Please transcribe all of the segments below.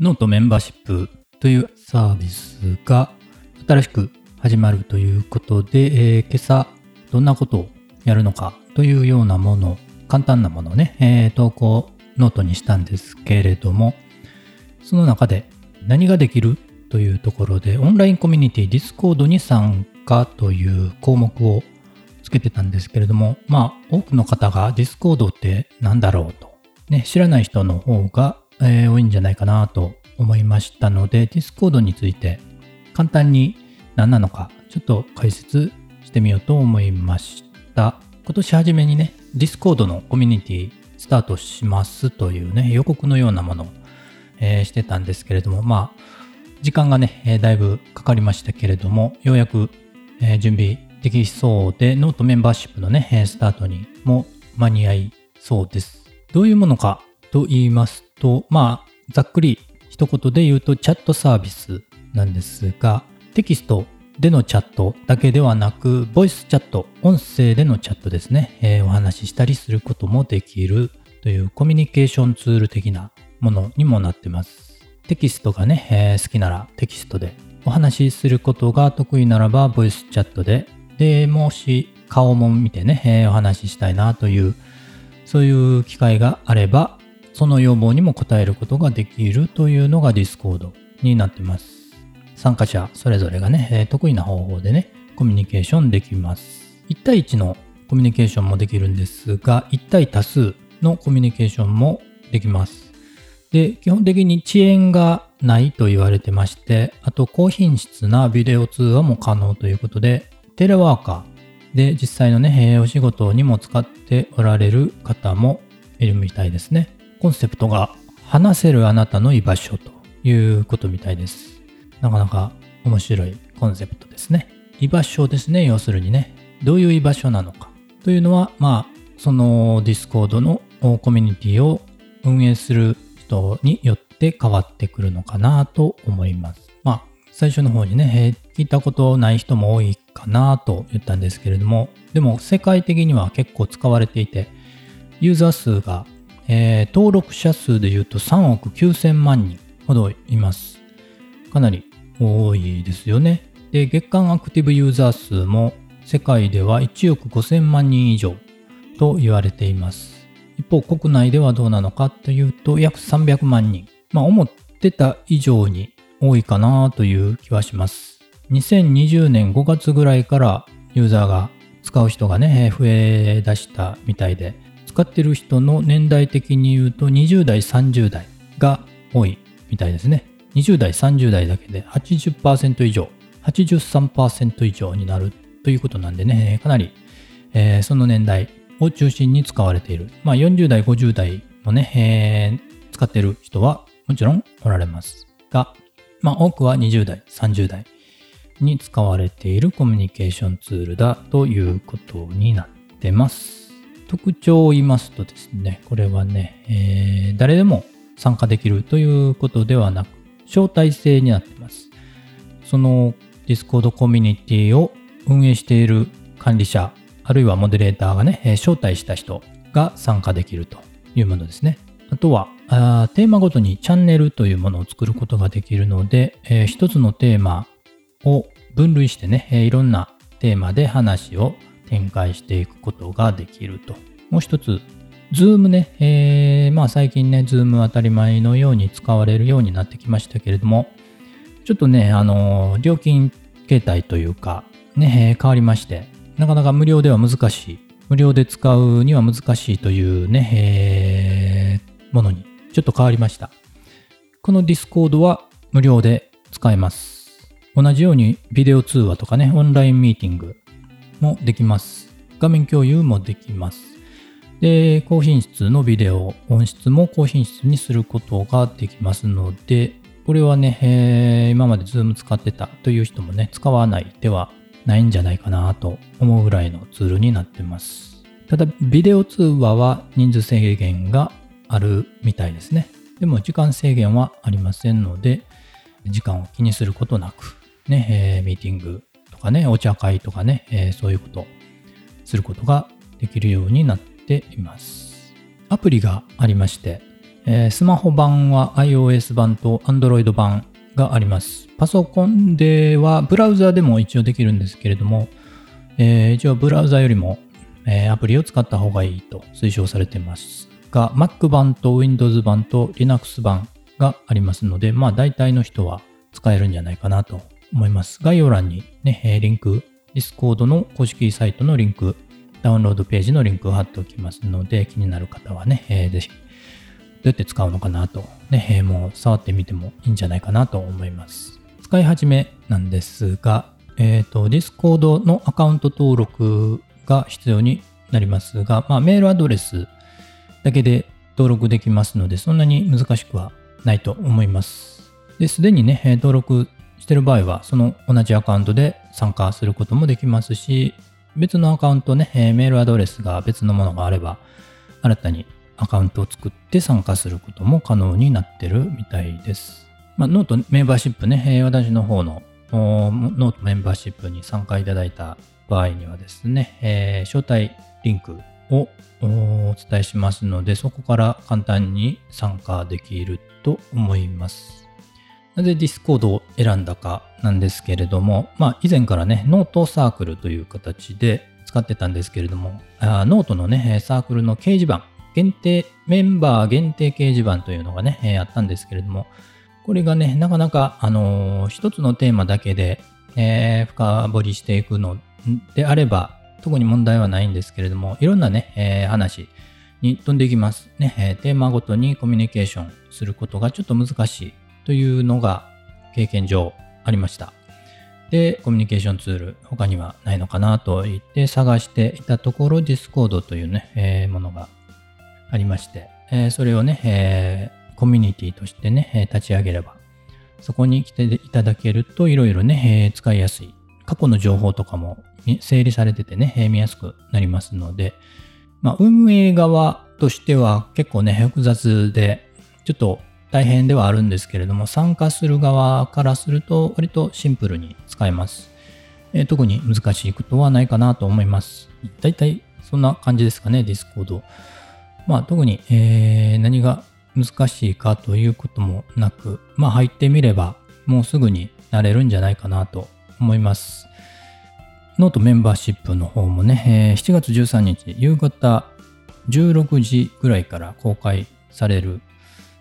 ノートメンバーシップというサービスが新しく始まるということで、えー今朝どんなことをやるのかというようなもの、簡単なものをね、えー投稿ノートにしたんですけれども、その中で何ができるというところで、オンラインコミュニティ Discord に参加という項目をつけてたんですけれども、まあ、多くの方が Discord って何だろうと、ね、知らない人の方が、えー多いんじゃないかなと思いましたので、Discord について簡単に何なのか、ちょっと解説してみようと思いました。今年初めにね、Discord のコミュニティスタートしますというね、予告のようなものを、えーしてたんですけれども、まあ、時間がね、えーだいぶかかりましたけれども、ようやく、えー準備できそうで、ノートメンバーシップのね、スタートにも間に合いそうです。どういうものかと言いますと、まあ、ざっくり一言で言うと、チャットサービスなんですが、テキストでのチャットだけではなく、ボイスチャット、音声でのチャットですね、えーお話ししたりすることもできるというコミュニケーションツール的なものにもなってます。テキストがね、えー好きならテキストで、お話しすることが得意ならば、ボイスチャットで、で、もし顔も見てね、えーお話ししたいなという、そういう機会があれば、その要望にも応えることができるというのが Discord になってます。参加者それぞれがね、得意な方法でね、コミュニケーションできます。1対1のコミュニケーションもできるんですが、1対多数のコミュニケーションもできます。で、基本的に遅延がないと言われてまして、あと高品質なビデオ通話も可能ということで、テレワーカーで実際のね、えーお仕事にも使っておられる方もいるみたいですね。コンセプトが話せるあなたの居場所ということみたいです。なかなか面白いコンセプトですね。居場所ですね、要するにね。どういう居場所なのかというのは、まあ、その Discord のコミュニティを運営する人によって変わってくるのかなと思います。まあ、最初の方にね、聞いたことない人も多いかなと言ったんですけれども、でも世界的には結構使われていて、ユーザー数が、えー登録者数で言うと3億9000万人ほどいます。かなり多いですよね。で、月間アクティブユーザー数も世界では1億5000万人以上と言われています。一方、国内ではどうなのかというと、約300万人。まあ、思ってた以上に多いかなという気はします。2020年5月ぐらいからユーザーが使う人がね、増え出したみたいで、使ってる人の年代的に言うと20代、30代が多いみたいですね。20代、30代だけで80%以上、83%以上になるということなんでね、かなり、えーその年代を中心に使われている。まあ40代、50代もね、えー使ってる人はもちろんおられますが、まあ多くは20代、30代に使われているコミュニケーションツールだということになってます。特徴を言いますとですね、これはね、えー誰でも参加できるということではなく、招待制になってます。その Discord コミュニティを運営している管理者、あるいはモデレーターがね、招待した人が参加できるというものですね。あとは、あテーマごとにチャンネルというものを作ることができるので、えー一つのテーマを分類してね、えーいろんなテーマで話を展開していくことができると。もう一つ、 Zoom ね、えーまあ最近ね、 Zoom 当たり前のように使われるようになってきましたけれども、ちょっとね、あのー料金形態というか、ね、え変わりまして、なかなか無料では難しい、無料で使うには難しいというね、えーものにちょっと変わりました。この Discord は無料で使えます。同じようにビデオ通話とかね、オンラインミーティングもできます。画面共有もできます。で、高品質のビデオ、音質も高品質にすることができますので、これはね、えー今まで Zoom 使ってたという人もね、使わないではないんじゃないかなと思うぐらいのツールになってます。ただ、ビデオ通話は人数制限があるみたいですね。でも時間制限はありませんので、時間を気にすることなく、ね、えーミーティングとかね、お茶会とかね、えーそういうことすることができるようになっています。アプリがありまして、えー、スマホ版は iOS 版と Android 版があります。パソコンではブラウザでも一応できるんですけれども、えー、一応ブラウザよりも、え、アプリを使った方がいいと推奨されていますが、Mac 版と Windows 版と Linux 版がありますので、まあ大体の人は使えるんじゃないかなと思います。概要欄にね、リンク、Discord の公式サイトのリンク、ダウンロードページのリンクを貼っておきますので、気になる方はね、えー、ぜひ、どうやって使うのかなと、ね、えー、もう触ってみてもいいんじゃないかなと思います。使い始めなんですが、えっ、ー、と、Discord のアカウント登録が必要になりますが、まあ、メールアドレスだけで登録できますので、そんなに難しくはないと思います。で、すでにね、登録してる場合は、その同じアカウントで参加することもできますし、別のアカウントね、メールアドレスが別のものがあれば、新たにアカウントを作って参加することも可能になってるみたいです。まあ、ノートメンバーシップね、私の方のノートメンバーシップに参加いただいた場合にはですね、えー、招待リンクをお伝えしますので、そこから簡単に参加できると思います。なぜ Discord を選んだかなんですけれども、まあ以前からね、ノートサークルという形で使ってたんですけれども、あノートのね、サークルの掲示板、限定、メンバー限定掲示板というのがね、あったんですけれども、これがね、なかなか、あのー、一つのテーマだけで、えー、深掘りしていくのであれば、特に問題はないんですけれども、いろんなね、えー、話に飛んでいきます。ね、えテーマごとにコミュニケーションすることがちょっと難しいというのが経験上ありました。で、コミュニケーションツール、他にはないのかなと言って探していたところ、Discord というね、えー、ものがありまして、えー、それをね、えー、コミュニティとしてね、立ち上げれば、そこに来ていただけるといろいろね、使いやすい。過去の情報とかも整理されててね、見やすくなりますので、まあ、運営側としては結構ね、複雑で、ちょっと大変ではあるんですけれども、参加する側からすると割とシンプルに使えます。えー、特に難しいことはないかなと思います。大体そんな感じですかね、Discord。まあ特に、えー、何が難しいかということもなく、まあ入ってみればもうすぐになれるんじゃないかなと思います。ノートメンバーシップの方もね、7月13日夕方16時ぐらいから公開される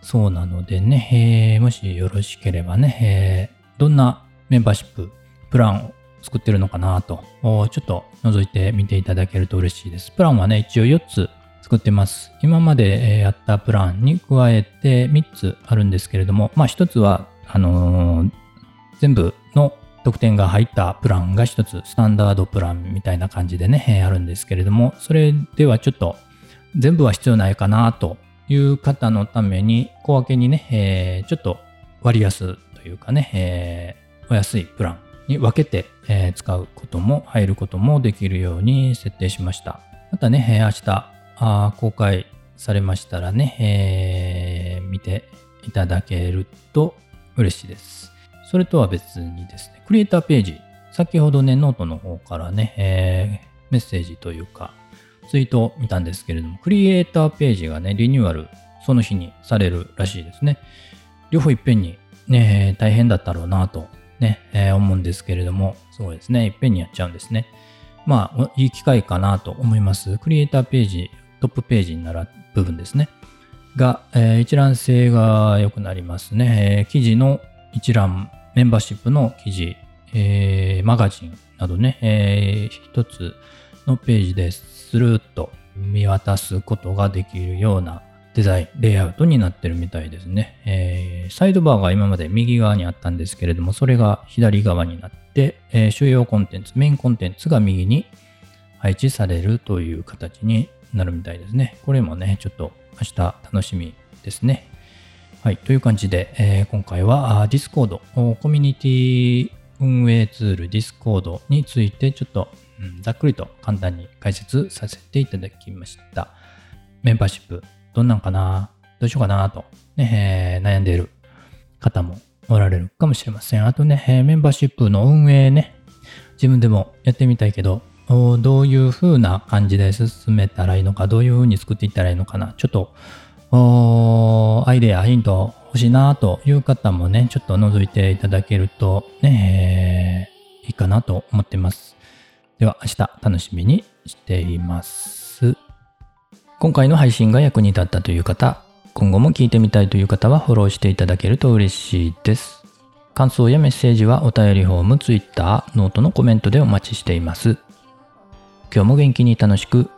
そうなのでね、もしよろしければね、え、どんなメンバーシッププランを作ってるのかなと、ちょっと覗いてみていただけると嬉しいです。プランはね、一応4つ作ってます。今までやったプランに加えて3つあるんですけれども、まあ1つは、あのー、全部の得点が入ったプランが1つスタンダードプランみたいな感じでね、あるんですけれども、それではちょっと全部は必要ないかなという方のために小分けにね、えー、ちょっと割安というかね、えー、お安いプランに分けて、えー、使うことも入ることもできるように設定しました。またね、明日あ公開されましたらね、えー、見ていただけると嬉しいです。それとは別にですね、クリエイターページ、先ほどね、ノートの方からね、えー、メッセージというか、ツイートを見たんですけれども、クリエイターページがね、リニューアル、その日にされるらしいですね。両方いっぺんにね、大変だったろうなとね、えー、思うんですけれども、そうですね、いっぺんにやっちゃうんですね。まあ、いい機会かなと思います。クリエイターページトップページになる部分ですね。が、えー、一覧性が良くなりますね、えー、記事の一覧、メンバーシップの記事、えー、マガジンなどね、えー、一つのページでスルーッと見渡すことができるようなデザイン、レイアウトになってるみたいですね、えー、サイドバーが今まで右側にあったんですけれども、それが左側になって、えー、主要コンテンツ、メインコンテンツが右に配置されるという形になるみたいですね。これもね、ちょっと明日楽しみですね。はい。という感じで、えー、今回は Discord、コミュニティ運営ツール Discord についてちょっと、うん、ざっくりと簡単に解説させていただきました。メンバーシップ、どんなんかな？どうしようかなと、ね、えー、悩んでいる方もおられるかもしれません。あとね、メンバーシップの運営ね、自分でもやってみたいけど、どういう風な感じで進めたらいいのか、どういう風に作っていったらいいのかな、ちょっとアイデア、ヒント欲しいなという方もね、ちょっと覗いていただけるとね、えー、いいかなと思ってます。では明日楽しみにしています。今回の配信が役に立ったという方、今後も聞いてみたいという方はフォローしていただけると嬉しいです。感想やメッセージはお便りフォーム、Twitter、ノートのコメントでお待ちしています。今日も元気に楽しく